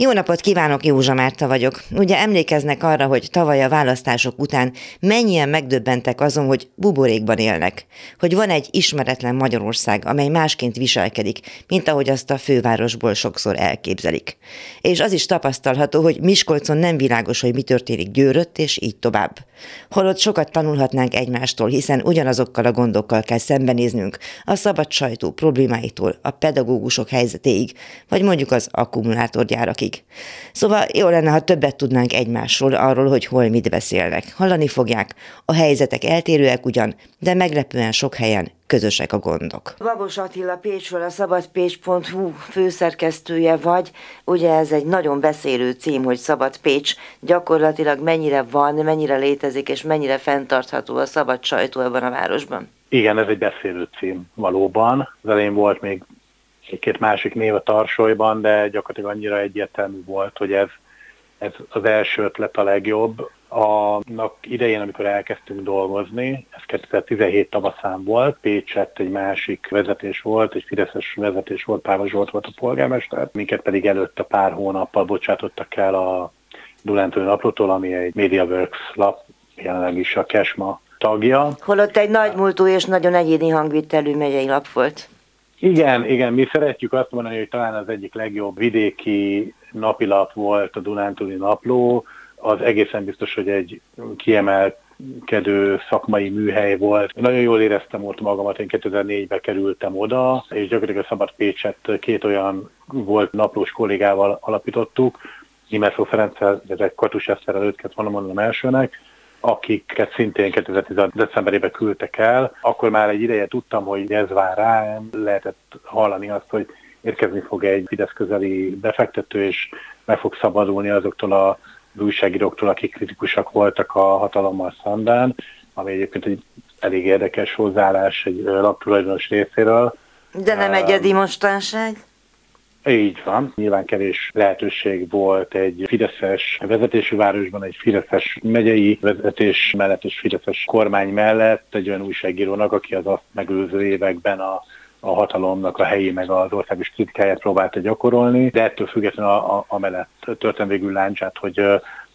Jó napot kívánok, Józsa Márta vagyok. Ugye emlékeznek arra, hogy tavaly a választások után mennyien megdöbbentek azon, hogy buborékban élnek, hogy van egy ismeretlen Magyarország, amely másként viselkedik, mint ahogy azt a fővárosból sokszor elképzelik. És az is tapasztalható, hogy Miskolcon nem világos, hogy mi történik Győrött, és így tovább. Holott sokat tanulhatnánk egymástól, hiszen ugyanazokkal a gondokkal kell szembenéznünk, a szabad sajtó problémáitól, a pedagógusok helyzetéig, vagy mondjuk az akkumulátorgyárakig nekik. Szóval jó lenne, ha többet tudnánk egymásról, arról, hogy hol mit beszélnek. Hallani fogják. A helyzetek eltérőek ugyan, de meglepően sok helyen közösek a gondok. Babos Attila Pécsről a szabadpécs.hu főszerkesztője vagy. Ugye ez egy nagyon beszélő cím, hogy Szabad Pécs. Gyakorlatilag mennyire van, mennyire létezik, és mennyire fenntartható a szabad sajtó ebben a városban? Igen, ez egy beszélő cím valóban. Az elején volt még egy-két másik név a tarsolyban, de gyakorlatilag annyira egyértelmű volt, hogy ez, ez az első ötlet a legjobb. Annak idején, amikor elkezdtünk dolgozni, ez 2017 tavaszán volt, Pécsett egy másik vezetés volt, egy Fideszes vezetés volt, Páva Zsolt volt a polgármester, minket pedig előtte pár hónappal bocsátottak el a Dulántúli naplótól, ami egy MediaWorks lap, jelenleg is a Kesma tagja. Holott egy nagy múltú és nagyon egyéni hangvitelű megyei lap volt. Igen, igen, mi szeretjük azt mondani, hogy talán az egyik legjobb vidéki napilap volt a Dunántúli napló, az egészen biztos, hogy egy kiemelkedő szakmai műhely volt. Nagyon jól éreztem ott magamat, én 2004-ben kerültem oda, és gyakorlatilag a Szabad Pécset két olyan volt naplós kollégával alapítottuk, Nimerszó Ferenccel, ezek Katus Eszterrel őt kellett volna mondanom elsőnek, akiket szintén 2010. decemberében küldtek el, akkor már egy ideje tudtam, hogy ez vár rá, lehetett hallani azt, hogy érkezni fog egy Fidesz közeli befektető, és meg fog szabadulni azoktól a újságíróktól, akik kritikusak voltak a hatalommal szandán, ami egyébként egy elég érdekes hozzáállás egy laptulajdonos részéről. De nem egyedi mostanság? Így van. Nyilván kevés lehetőség volt egy Fideszes vezetésű városban, egy Fideszes megyei vezetés mellett és Fideszes kormány mellett egy olyan újságírónak, aki az azt megőző években a a hatalomnak a helyi meg az országos kritikáját próbálta gyakorolni, de ettől függetlenül a, a, amellett történt végül láncsát, hogy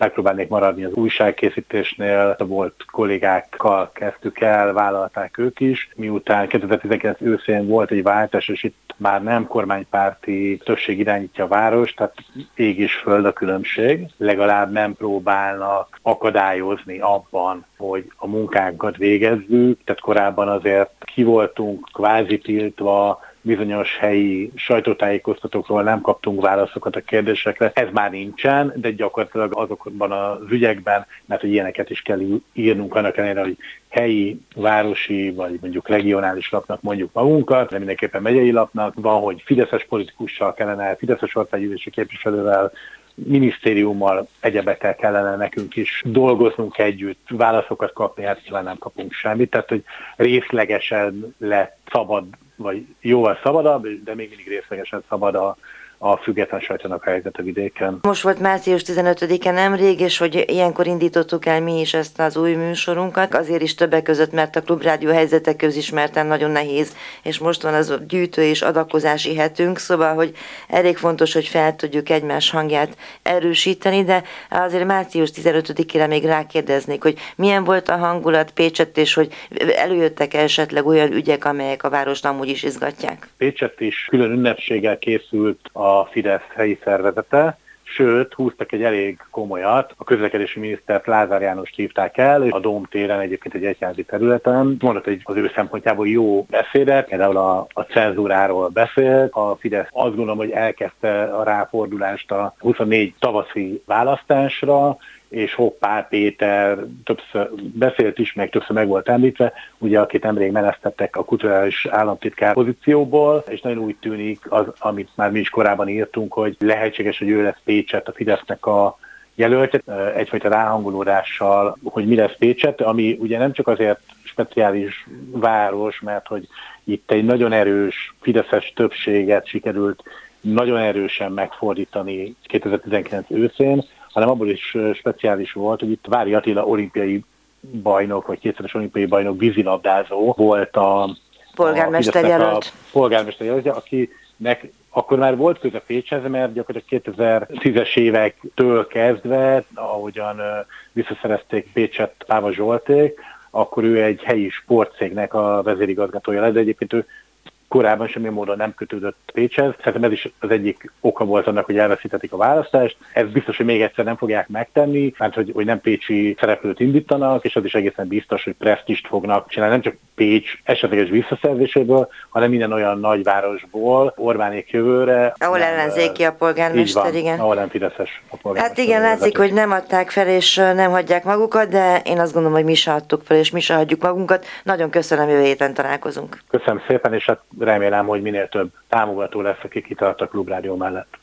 megpróbálnék maradni az újságkészítésnél, volt kollégákkal kezdtük el, vállalták ők is, miután 2019 őszén volt egy váltás, és itt már nem kormánypárti többség irányítja a város, tehát ég és föld a különbség, legalább nem próbálnak akadályozni abban, hogy a munkánkat végezzük, tehát korábban azért ki voltunk kvázi tiltva, bizonyos helyi sajtótájékoztatókról nem kaptunk válaszokat a kérdésekre. Ez már nincsen, de gyakorlatilag azokban az ügyekben, mert hogy ilyeneket is kell írnunk annak ellenére, hogy helyi, városi vagy mondjuk regionális lapnak mondjuk magunkat, de mindenképpen megyei lapnak. Van, hogy fideszes politikussal kellene, fideszes országgyűlési képviselővel minisztériummal, egyebekkel kellene nekünk is dolgoznunk együtt, válaszokat kapni, hát nyilván nem kapunk semmit, tehát hogy részlegesen lett szabad, vagy jóval szabadabb, de még mindig részlegesen szabad a, a független sajtónak a helyzet a vidéken. Most volt március 15-e nemrég, és hogy ilyenkor indítottuk el mi is ezt az új műsorunkat, azért is többek között, mert a klubrádió helyzetek közismerten nagyon nehéz, és most van az gyűjtő és adakozási hetünk, szóval, hogy elég fontos, hogy fel tudjuk egymás hangját erősíteni, de azért március 15-ére még rákérdeznék, hogy milyen volt a hangulat Pécsett, és hogy előjöttek esetleg olyan ügyek, amelyek a várost amúgy is izgatják. Pécsett is külön ünnepséggel készült a a Fidesz helyi szervezete, sőt, húztak egy elég komolyat. A közlekedési minisztert Lázár János hívták el, a Dóm téren egyébként egy egyházi területen. Mondott egy az ő szempontjából jó beszédet, például a, a cenzúráról beszélt. A Fidesz azt gondolom, hogy elkezdte a ráfordulást a 24 tavaszi választásra, és Hoppá Péter többször beszélt is, meg többször meg volt említve, ugye akit nemrég menesztettek a kulturális államtitkár pozícióból, és nagyon úgy tűnik, az, amit már mi is korábban írtunk, hogy lehetséges, hogy ő lesz Pécset a Fidesznek a jelöltet, egyfajta ráhangolódással, hogy mi lesz Pécset, ami ugye nem csak azért speciális város, mert hogy itt egy nagyon erős fideszes többséget sikerült nagyon erősen megfordítani 2019 őszén, hanem abból is speciális volt, hogy itt Vári Attila olimpiai bajnok, vagy kétszeres olimpiai bajnok vízilabdázó volt a polgármester jelölt. Polgármester jelölt, akinek akkor már volt köze Pécshez, mert gyakorlatilag 2010-es évektől kezdve, ahogyan visszaszerezték Pécset Páva Zsolték, akkor ő egy helyi sportcégnek a vezérigazgatója lett, de egyébként ő korábban semmi módon nem kötődött Pécshez. Szerintem ez is az egyik oka volt annak, hogy elveszítették a választást. Ez biztos, hogy még egyszer nem fogják megtenni, mert hogy, hogy nem pécsi szereplőt indítanak, és az is egészen biztos, hogy presztist fognak csinálni, nem csak Pécs esetleges visszaszerzéséből, hanem minden olyan nagyvárosból Orbánék jövőre. Ahol nem, ellenzéki a polgármester, van, igen. Ahol nem Fideszes a polgármester. Hát igen, látszik, hogy nem adták fel, és nem hagyják magukat, de én azt gondolom, hogy mi se adtuk fel, és mi se hagyjuk magunkat. Nagyon köszönöm, jövő héten találkozunk. Köszönöm szépen, és hát remélem, hogy minél több támogató lesz, aki kitart a Klubrádió mellett.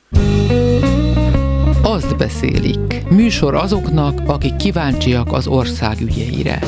Azt beszélik. Műsor azoknak, akik kíváncsiak az ország ügyeire.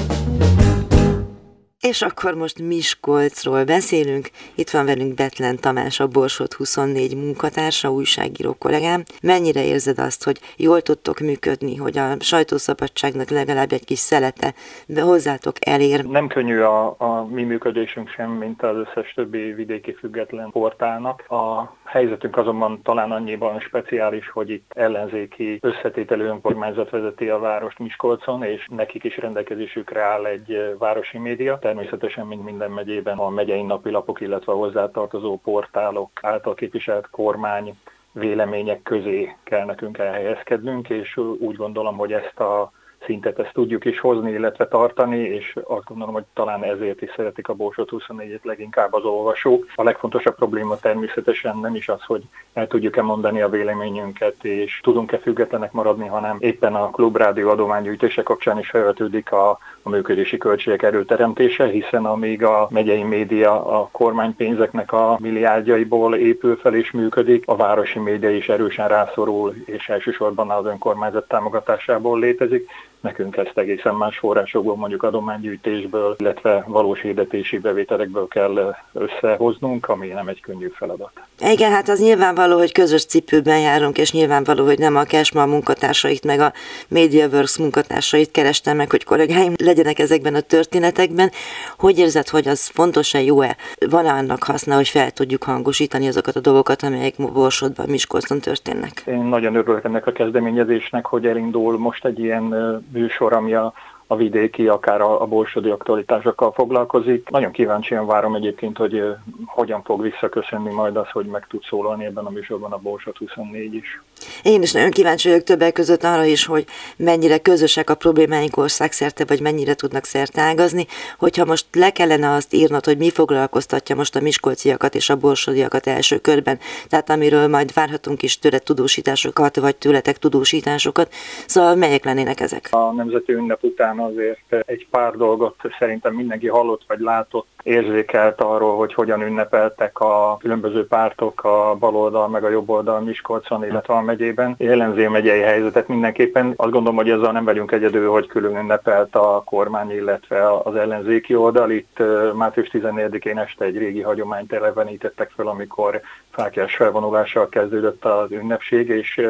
És akkor most Miskolcról beszélünk. Itt van velünk Betlen Tamás, a Borsot 24 munkatársa, újságíró kollégám. Mennyire érzed azt, hogy jól tudtok működni, hogy a sajtószabadságnak legalább egy kis szelete de hozzátok elér? Nem könnyű a, a mi működésünk sem, mint az összes többi vidéki független portálnak. A helyzetünk azonban talán annyiban speciális, hogy itt ellenzéki összetételő önkormányzat vezeti a várost Miskolcon, és nekik is rendelkezésükre áll egy városi média. Természetesen, mint minden megyében a megyei napilapok, illetve a hozzátartozó portálok által képviselt kormány vélemények közé kell nekünk elhelyezkednünk, és úgy gondolom, hogy ezt a szintet ezt tudjuk is hozni, illetve tartani, és azt gondolom, hogy talán ezért is szeretik a Borsot 24-et leginkább az olvasók. A legfontosabb probléma természetesen nem is az, hogy el tudjuk-e mondani a véleményünket, és tudunk-e függetlenek maradni, hanem éppen a klubrádió adománygyűjtése kapcsán is felvetődik a, a működési költségek erőteremtése, hiszen amíg a megyei média a kormánypénzeknek a milliárdjaiból épül fel és működik, a városi média is erősen rászorul, és elsősorban az önkormányzat támogatásából létezik nekünk ezt egészen más forrásokból, mondjuk adománygyűjtésből, illetve valós hirdetési bevételekből kell összehoznunk, ami nem egy könnyű feladat. Igen, hát az nyilvánvaló, hogy közös cipőben járunk, és nyilvánvaló, hogy nem a Cashma munkatársait, meg a MediaWorks munkatársait kerestem meg, hogy kollégáim legyenek ezekben a történetekben. Hogy érzed, hogy az fontos-e, jó-e? Van annak haszna, hogy fel tudjuk hangosítani azokat a dolgokat, amelyek Borsodban, Miskolcon történnek? Én nagyon örülök ennek a kezdeményezésnek, hogy elindul most egy ilyen műsor, ami a a vidéki, akár a, a borsodi aktualitásokkal foglalkozik. Nagyon kíváncsian várom egyébként, hogy hogyan fog visszaköszönni majd az, hogy meg tud szólalni ebben a műsorban a Borsod 24 is. Én is nagyon kíváncsi vagyok többek között arra is, hogy mennyire közösek a problémáink országszerte, vagy mennyire tudnak ágazni. Hogyha most le kellene azt írnod, hogy mi foglalkoztatja most a miskolciakat és a borsodiakat első körben, tehát amiről majd várhatunk is tőle tudósításokat, vagy tőletek tudósításokat, szóval melyek lennének ezek? A Nemzeti Ünnep után azért egy pár dolgot szerintem mindenki hallott vagy látott, érzékelt arról, hogy hogyan ünnepeltek a különböző pártok, a baloldal meg a jobboldal Miskolcon, illetve a megyében. Jellemző megyei helyzetet mindenképpen. Azt gondolom, hogy ezzel nem vagyunk egyedül, hogy külön ünnepelt a kormány, illetve az ellenzéki oldal. Itt március 14-én este egy régi hagyományt elevenítettek fel, amikor fákjás felvonulással kezdődött az ünnepség, és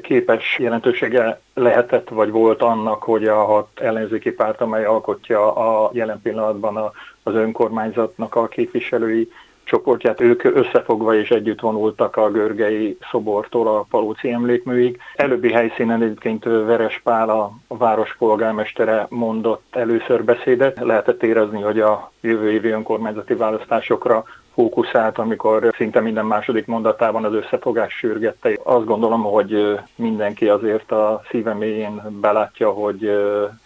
képes jelentősége lehetett, vagy volt annak, hogy a hat ellenzéki párt, amely alkotja a jelen pillanatban a, az önkormányzatnak a képviselői csoportját, ők összefogva és együtt vonultak a görgei szobortól a Palóci emlékműig. Előbbi helyszínen egyébként Veres Pál, a város polgármestere mondott először beszédet. Lehetett érezni, hogy a jövő évi önkormányzati választásokra fókuszált, amikor szinte minden második mondatában az összefogás sürgette. Azt gondolom, hogy mindenki azért a szíve mélyén belátja, hogy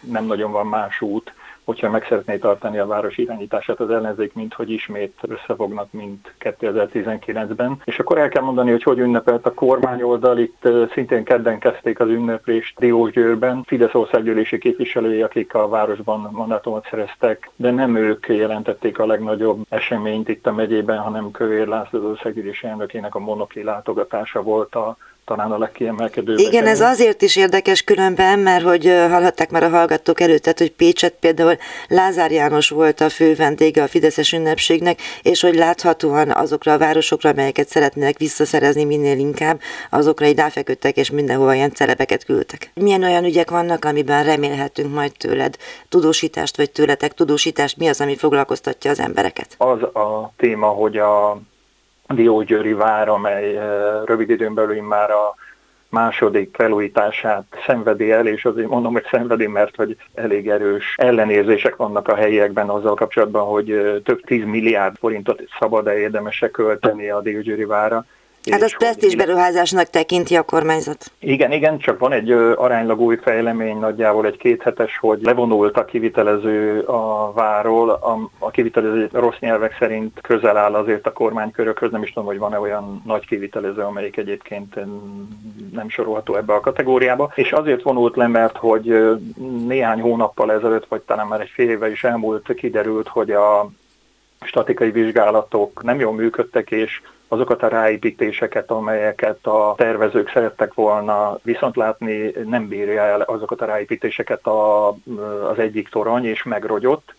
nem nagyon van más út, hogyha meg szeretné tartani a város irányítását az ellenzék, mint hogy ismét összefognak, mint 2019-ben. És akkor el kell mondani, hogy hogy ünnepelt a kormány oldal. Itt szintén kedden kezdték az ünneplést Diósgyőrben. Fidesz országgyűlési képviselői, akik a városban mandátumot szereztek, de nem ők jelentették a legnagyobb eseményt itt a megyében, hanem Kövér László országgyűlési elnökének a monoki látogatása volt a talán a legkiemelkedőbb. Igen, ez azért is érdekes különben, mert hogy hallhatták már a hallgatók előtt, hogy Pécset például Lázár János volt a fő vendége a Fideszes ünnepségnek, és hogy láthatóan azokra a városokra, amelyeket szeretnének visszaszerezni minél inkább, azokra így ráfeküdtek, és mindenhol ilyen celebeket küldtek. Milyen olyan ügyek vannak, amiben remélhetünk majd tőled tudósítást, vagy tőletek tudósítást, mi az, ami foglalkoztatja az embereket? Az a téma, hogy a Diógyőri vár, amely rövid időn belül már a második felújítását szenvedi el, és azért mondom, hogy szenvedi, mert hogy elég erős ellenérzések vannak a helyiekben azzal kapcsolatban, hogy több tíz milliárd forintot szabad-e érdemese költeni a Diógyőri vára Hát az presztízs beruházásnak tekinti a kormányzat. Igen, igen, csak van egy aránylag új fejlemény, nagyjából egy kéthetes, hogy levonult a kivitelező a váról, a, a kivitelező rossz nyelvek szerint közel áll azért a kormánykörökhöz, nem is tudom, hogy van-e olyan nagy kivitelező, amelyik egyébként nem sorolható ebbe a kategóriába, és azért vonult le, mert hogy néhány hónappal ezelőtt, vagy talán már egy fél éve is elmúlt, kiderült, hogy a statikai vizsgálatok nem jól működtek, és azokat a ráépítéseket, amelyeket a tervezők szerettek volna viszont látni, nem bírja el azokat a ráépítéseket a, az egyik torony, és megrogyott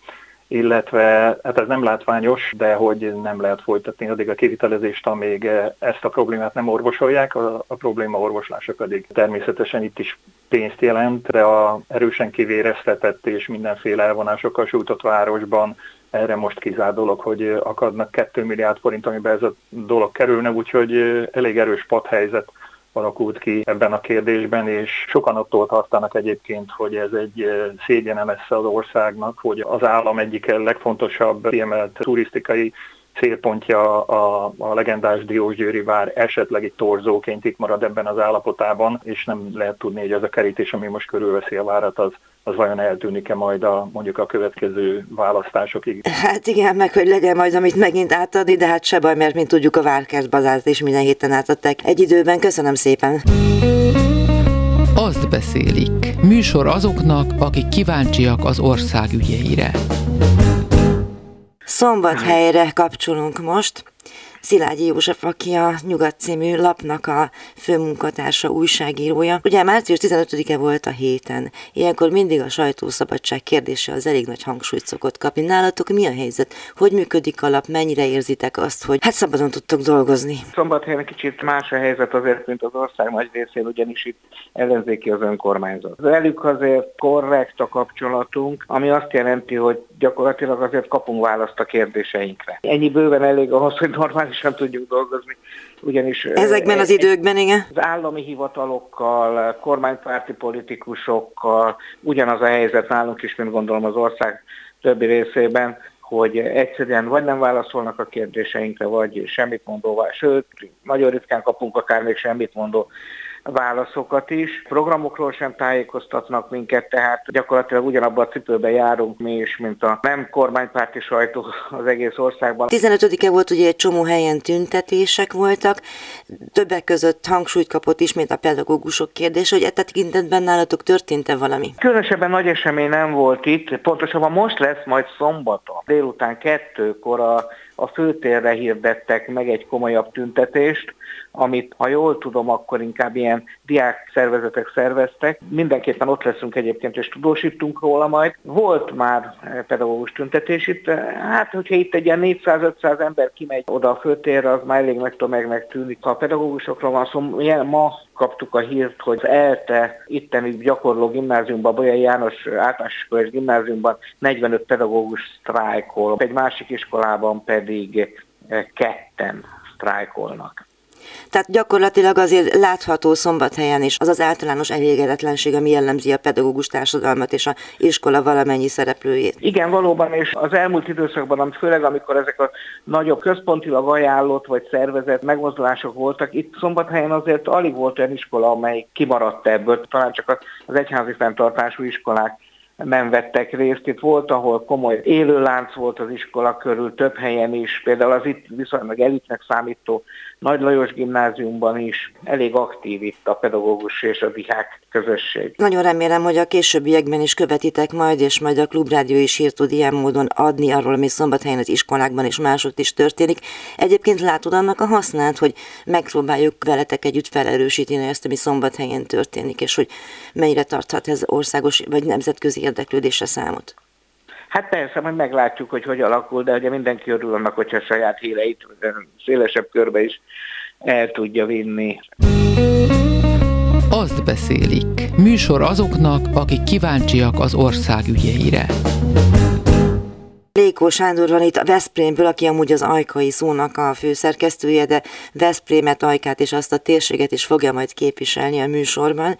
illetve hát ez nem látványos, de hogy nem lehet folytatni addig a kivitelezést, amíg ezt a problémát nem orvosolják, a, a probléma orvoslása pedig természetesen itt is pénzt jelent, de a erősen kivéreztetett és mindenféle elvonásokkal sújtott városban erre most kizár dolog, hogy akadnak 2 milliárd forint, amiben ez a dolog kerülne, úgyhogy elég erős padhelyzet alakult ki ebben a kérdésben, és sokan attól tartanak egyébként, hogy ez egy szégyene lesz az országnak, hogy az állam egyik legfontosabb kiemelt turisztikai célpontja a, a legendás Diósgyőri vár esetleg egy torzóként itt marad ebben az állapotában, és nem lehet tudni, hogy az a kerítés, ami most körülveszi a várat, az, az vajon eltűnik-e majd a, mondjuk a következő választásokig. Hát igen, meg hogy legyen majd, amit megint átadni, de hát se baj, mert mint tudjuk a Várkert bazát is minden héten átadták. Egy időben köszönöm szépen. Azt beszélik. Műsor azoknak, akik kíváncsiak az ország ügyeire. Szombathelyre kapcsolunk most. Szilágyi József, aki a Nyugat című lapnak a főmunkatársa, újságírója. Ugye március 15-e volt a héten. Ilyenkor mindig a sajtószabadság kérdése az elég nagy hangsúlyt szokott kapni. Nálatok mi a helyzet? Hogy működik a lap? Mennyire érzitek azt, hogy hát szabadon tudtok dolgozni? Szombathelyen kicsit más a helyzet azért, mint az ország nagy részén, ugyanis itt ellenzéki az önkormányzat. Velük azért korrekt a kapcsolatunk, ami azt jelenti, hogy gyakorlatilag azért kapunk választ a kérdéseinkre. Ennyi bőven elég ahhoz, hogy normálisan tudjuk dolgozni. Ugyanis Ezekben az időkben, igen? Az állami hivatalokkal, kormánypárti politikusokkal ugyanaz a helyzet nálunk is, mint gondolom az ország többi részében, hogy egyszerűen vagy nem válaszolnak a kérdéseinkre, vagy semmit mondó, sőt, nagyon ritkán kapunk akár még semmit mondó válaszokat is. Programokról sem tájékoztatnak minket, tehát gyakorlatilag ugyanabban a cipőben járunk mi is, mint a nem kormánypárti sajtó az egész országban. 15-e volt ugye egy csomó helyen tüntetések voltak, többek között hangsúlyt kapott ismét a pedagógusok kérdése, hogy e tekintetben nálatok történt-e valami? Különösebben nagy esemény nem volt itt, pontosabban most lesz majd szombaton, délután kettőkor a a főtérre hirdettek meg egy komolyabb tüntetést, amit ha jól tudom, akkor inkább ilyen diák szervezetek szerveztek. Mindenképpen ott leszünk egyébként, és tudósítunk róla majd. Volt már pedagógus tüntetés itt, hát hogyha itt egy ilyen 400-500 ember kimegy oda a főtérre, az már elég megtömegnek tűnik. Ha a pedagógusokról van szó, szóval ma kaptuk a hírt, hogy ELTE itteni gyakorló gimnáziumban, Bolyai János általános gimnáziumban 45 pedagógus sztrájkol, egy másik iskolában pedig ketten sztrájkolnak. Tehát gyakorlatilag azért látható szombathelyen is az az általános elégedetlenség, ami jellemzi a pedagógus társadalmat és a iskola valamennyi szereplőjét. Igen, valóban, és az elmúlt időszakban, főleg amikor ezek a nagyobb központilag ajánlott vagy szervezett megmozdulások voltak, itt szombathelyen azért alig volt olyan iskola, amely kimaradt ebből, talán csak az egyházi fenntartású iskolák nem vettek részt. Itt volt, ahol komoly élőlánc volt az iskola körül, több helyen is, például az itt viszonylag elitnek számító Nagy Lajos gimnáziumban is elég aktív itt a pedagógus és a diák közösség. Nagyon remélem, hogy a későbbiekben is követitek majd, és majd a Klubrádió is hírt tud ilyen módon adni arról, ami szombathelyen az iskolákban és másott is történik. Egyébként látod annak a hasznát, hogy megpróbáljuk veletek együtt felerősíteni ezt, ami szombathelyen történik, és hogy mennyire tarthat ez országos vagy nemzetközi érdeklődésre számot? Hát persze, majd meglátjuk, hogy hogy alakul, de ugye mindenki örül annak, hogyha a saját híreit szélesebb körbe is el tudja vinni. Azt beszélik. Műsor azoknak, akik kíváncsiak az ország ügyeire. Lékó Sándor van itt a Veszprémből, aki amúgy az ajkai szónak a főszerkesztője, de Veszprémet, Ajkát és azt a térséget is fogja majd képviselni a műsorban.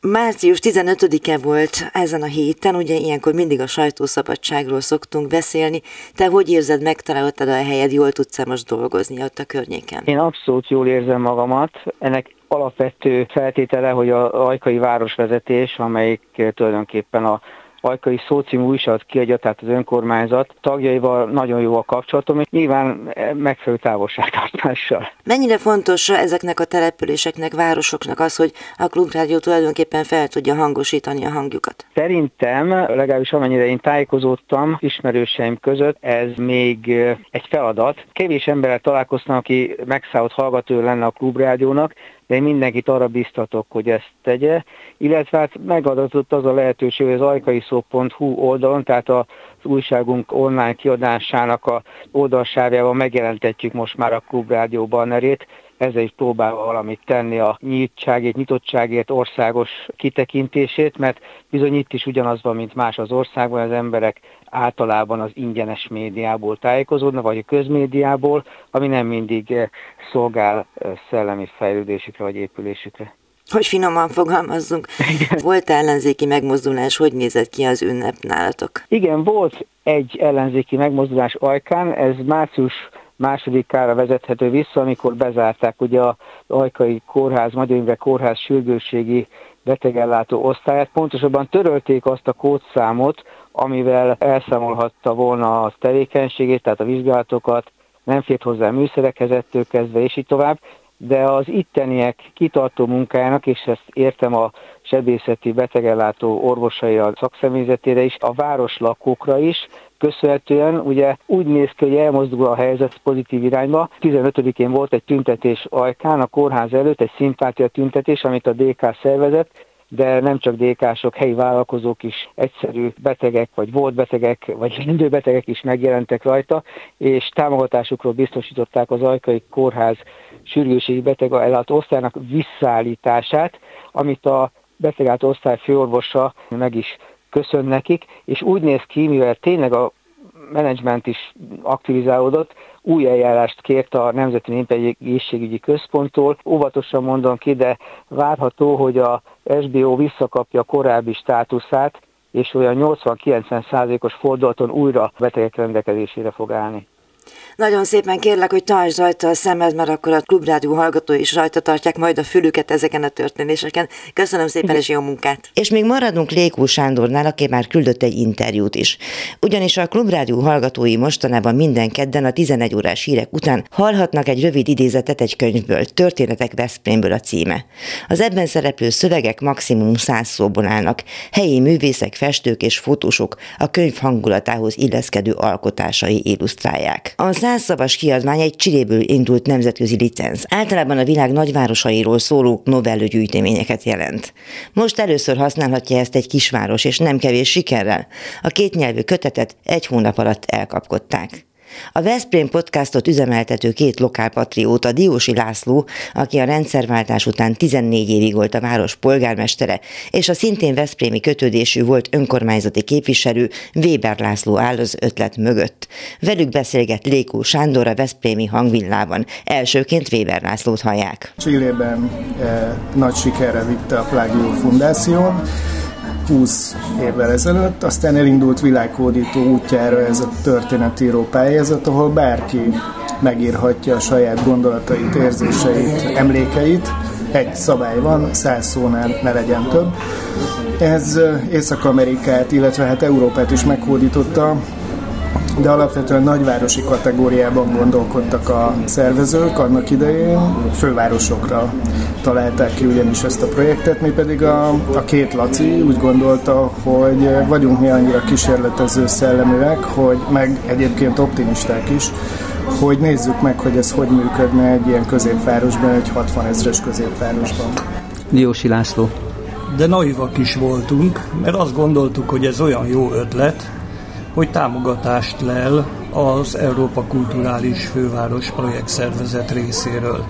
Március 15-e volt ezen a héten, ugye ilyenkor mindig a sajtószabadságról szoktunk beszélni. Te hogy érzed, megtaláltad a helyed, jól tudsz most dolgozni ott a környéken? Én abszolút jól érzem magamat. Ennek alapvető feltétele, hogy a ajkai városvezetés, amelyik tulajdonképpen a Ajkai Szócimú újságot kiadja, tehát az önkormányzat tagjaival nagyon jó a kapcsolatom, és nyilván megfelelő távolságtartással. Mennyire fontos ezeknek a településeknek, városoknak az, hogy a klubrádió tulajdonképpen fel tudja hangosítani a hangjukat? Szerintem, legalábbis amennyire én tájékozódtam ismerőseim között, ez még egy feladat. Kevés emberrel találkoztam, aki megszállott hallgató lenne a klubrádiónak, de én mindenkit arra biztatok, hogy ezt tegye, illetve hát megadatott az a lehetőség, hogy az ajkaiszó.hu oldalon, tehát az újságunk online kiadásának a oldalsávjában megjelentetjük most már a Klubrádió bannerét, ezzel is próbál valamit tenni a nyitságét, nyitottságért, országos kitekintését, mert bizony itt is ugyanaz van, mint más az országban, az emberek általában az ingyenes médiából tájékozódnak, vagy a közmédiából, ami nem mindig eh, szolgál eh, szellemi fejlődésükre vagy épülésükre. Hogy finoman fogalmazzunk. Igen. Volt ellenzéki megmozdulás, hogy nézett ki az ünnep nálatok? Igen, volt egy ellenzéki megmozdulás Ajkán, ez március másodikára vezethető vissza, amikor bezárták ugye a Ajkai Kórház, Magyar Kórház sürgősségi betegellátó osztályát. Pontosabban törölték azt a kódszámot, amivel elszámolhatta volna a tevékenységét, tehát a vizsgálatokat, nem fért hozzá műszerekhez ettől kezdve, és így tovább, de az itteniek kitartó munkájának, és ezt értem a sebészeti betegellátó orvosai a szakszemélyzetére is, a városlakókra is, köszönhetően ugye úgy néz ki, hogy elmozdul a helyzet pozitív irányba. 15-én volt egy tüntetés Ajkán, a kórház előtt, egy szimpátia tüntetés, amit a DK szervezett, de nem csak DK-sok, helyi vállalkozók is, egyszerű betegek, vagy volt betegek, vagy lendő betegek is megjelentek rajta, és támogatásukról biztosították az Ajkai Kórház sürgőségi beteg osztálynak visszaállítását, amit a betegállt osztály főorvosa meg is köszön nekik, és úgy néz ki, mivel tényleg a menedzsment is aktivizálódott, új eljárást kért a Nemzeti Népegészségügyi Központtól. Óvatosan mondom ki, de várható, hogy a SBO visszakapja a korábbi státuszát, és olyan 80-90 százalékos fordulaton újra betegek rendelkezésére fog állni. Nagyon szépen kérlek, hogy tartsd rajta a szemed, mert akkor a klubrádió hallgatói is rajta tartják majd a fülüket ezeken a történéseken. Köszönöm szépen, Igen. és jó munkát! És még maradunk Lékó Sándornál, aki már küldött egy interjút is. Ugyanis a klubrádió hallgatói mostanában minden kedden a 11 órás hírek után hallhatnak egy rövid idézetet egy könyvből, Történetek Veszprémből a címe. Az ebben szereplő szövegek maximum száz szóból állnak. Helyi művészek, festők és fotósok a könyv hangulatához illeszkedő alkotásai illusztrálják. A százszavas kiadvány egy Csiréből indult nemzetközi licenc. Általában a világ nagyvárosairól szóló novellőgyűjteményeket jelent. Most először használhatja ezt egy kisváros, és nem kevés sikerrel. A kétnyelvű kötetet egy hónap alatt elkapkodták. A Veszprém podcastot üzemeltető két lokálpatrióta, Diósi László, aki a rendszerváltás után 14 évig volt a város polgármestere, és a szintén Veszprémi kötődésű volt önkormányzati képviselő Weber László áll az ötlet mögött. Velük beszélget Lékó Sándor a Veszprémi hangvillában. Elsőként Weber Lászlót hallják. Csillében eh, nagy sikerre vitte a Plágió Fundáción, 20 évvel ezelőtt, aztán elindult világhódító útjára ez a történetíró pályázat, ahol bárki megírhatja a saját gondolatait, érzéseit, emlékeit. Egy szabály van, száz szónál ne legyen több Ez Észak-Amerikát, illetve hát Európát is meghódította, de alapvetően nagyvárosi kategóriában gondolkodtak a szervezők annak idején, fővárosokra találták ki ugyanis ezt a projektet, mi pedig a, a két Laci úgy gondolta, hogy vagyunk mi annyira kísérletező szelleműek, hogy meg egyébként optimisták is, hogy nézzük meg, hogy ez hogy működne egy ilyen középvárosban, egy 60 ezres középvárosban. Diósi László. De naivak is voltunk, mert azt gondoltuk, hogy ez olyan jó ötlet, hogy támogatást lel az Európa Kulturális Főváros Projekt Szervezet részéről.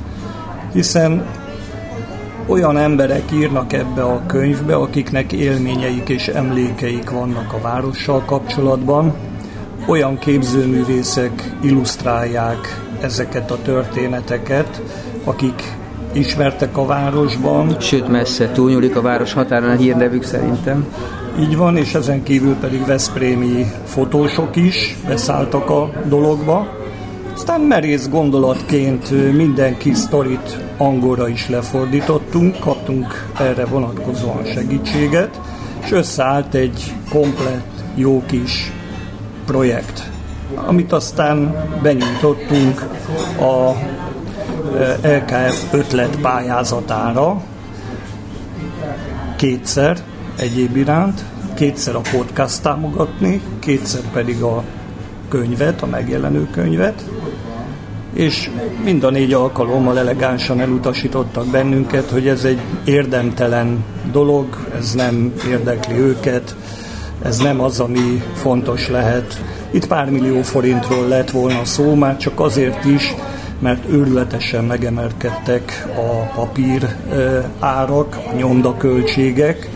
Hiszen olyan emberek írnak ebbe a könyvbe, akiknek élményeik és emlékeik vannak a várossal kapcsolatban, olyan képzőművészek illusztrálják ezeket a történeteket, akik ismertek a városban. Sőt, messze túlnyúlik a város határán a hírnevük szerintem. Így van, és ezen kívül pedig Veszprémi fotósok is beszálltak a dologba. Aztán merész gondolatként mindenki sztorit angolra is lefordítottunk, kaptunk erre vonatkozóan segítséget, és összeállt egy komplett jó kis projekt, amit aztán benyújtottunk a e, LKF ötlet pályázatára kétszer egyéb iránt, kétszer a podcast támogatni, kétszer pedig a könyvet, a megjelenő könyvet, és mind a négy alkalommal elegánsan elutasítottak bennünket, hogy ez egy érdemtelen dolog, ez nem érdekli őket, ez nem az, ami fontos lehet. Itt pár millió forintról lett volna szó, már csak azért is, mert őrületesen megemelkedtek a papír árak, a nyomdaköltségek,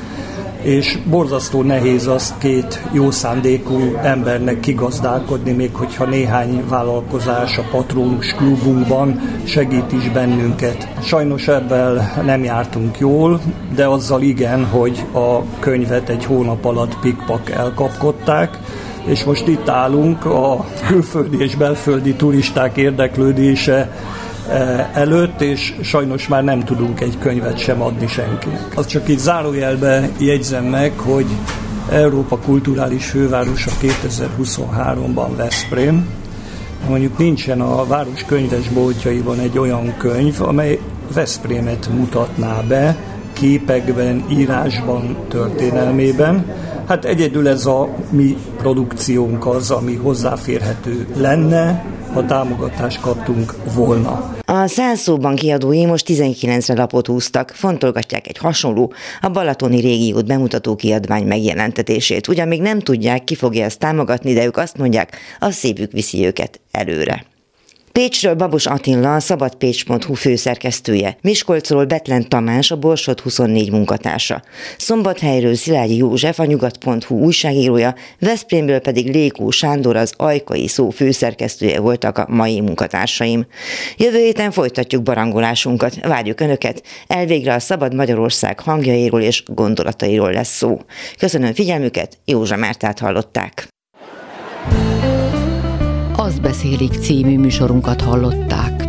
és borzasztó nehéz azt két jó szándékú embernek kigazdálkodni, még hogyha néhány vállalkozás a Patronus klubunkban segít is bennünket. Sajnos ebben nem jártunk jól, de azzal igen, hogy a könyvet egy hónap alatt pikpak elkapkodták, és most itt állunk a külföldi és belföldi turisták érdeklődése előtt, és sajnos már nem tudunk egy könyvet sem adni senkinek. Az csak így zárójelbe jegyzem meg, hogy Európa kulturális fővárosa 2023-ban Veszprém. Mondjuk nincsen a város könyvesboltjaiban egy olyan könyv, amely Veszprémet mutatná be képekben, írásban, történelmében. Hát egyedül ez a mi produkciónk az, ami hozzáférhető lenne, ha támogatást kaptunk volna. A száz szóban kiadói most 19 lapot húztak, fontolgatják egy hasonló, a Balatoni régiót bemutató kiadvány megjelentetését. Ugyan még nem tudják, ki fogja ezt támogatni, de ők azt mondják, a szívük viszi őket előre. Pécsről Babos Attila, a szabadpécs.hu főszerkesztője, Miskolcról Betlen Tamás, a Borsod 24 munkatársa, Szombathelyről Szilágyi József, a Nyugat.hu újságírója, Veszprémből pedig Lékó Sándor, az Ajkai Szó főszerkesztője voltak a mai munkatársaim. Jövő héten folytatjuk barangolásunkat, várjuk Önöket, elvégre a Szabad Magyarország hangjairól és gondolatairól lesz szó. Köszönöm figyelmüket, Józsa Mártát hallották. Beszélik című műsorunkat hallották.